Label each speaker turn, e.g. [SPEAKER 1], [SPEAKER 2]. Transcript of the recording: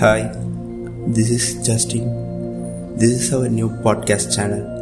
[SPEAKER 1] Hi, this is Justin. This is our new podcast channel.